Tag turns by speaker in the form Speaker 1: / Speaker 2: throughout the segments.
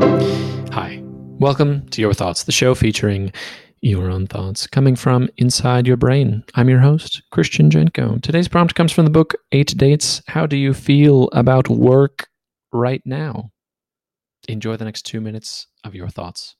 Speaker 1: Hi, welcome to Your Thoughts, the show featuring your own thoughts coming from inside your brain. I'm your host, Christian Jenko. Today's prompt comes from the book Eight Dates How Do You Feel About Work Right Now? Enjoy the next two minutes of your thoughts.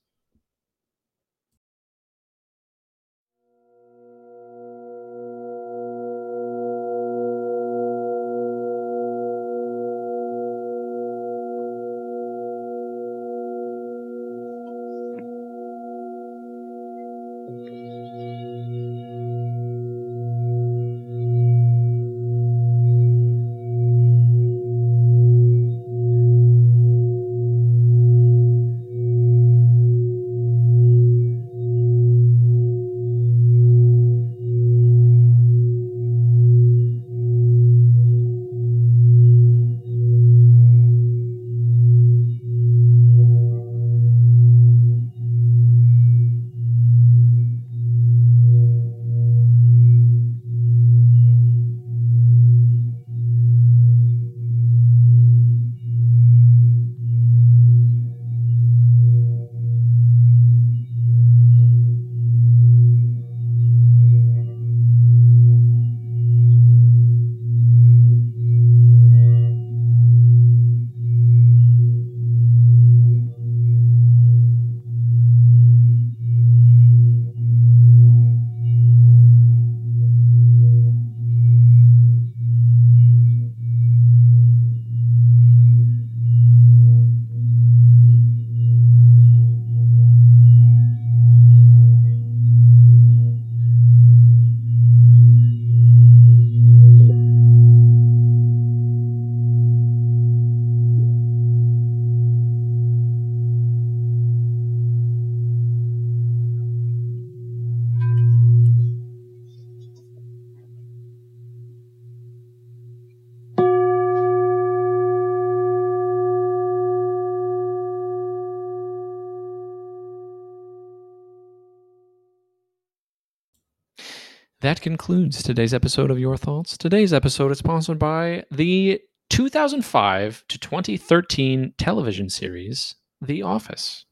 Speaker 1: That concludes today's episode of Your Thoughts. Today's episode is sponsored by the 2005 to 2013 television series The Office.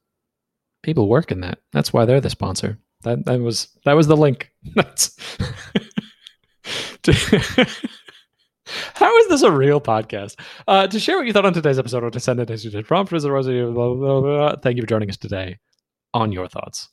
Speaker 1: People work in that. That's why they're the sponsor. That that was that was the link. That's How is this a real podcast? Uh, to share what you thought on today's episode or to send it as you did prompt, blah, blah, blah, blah. thank you for joining us today on Your Thoughts.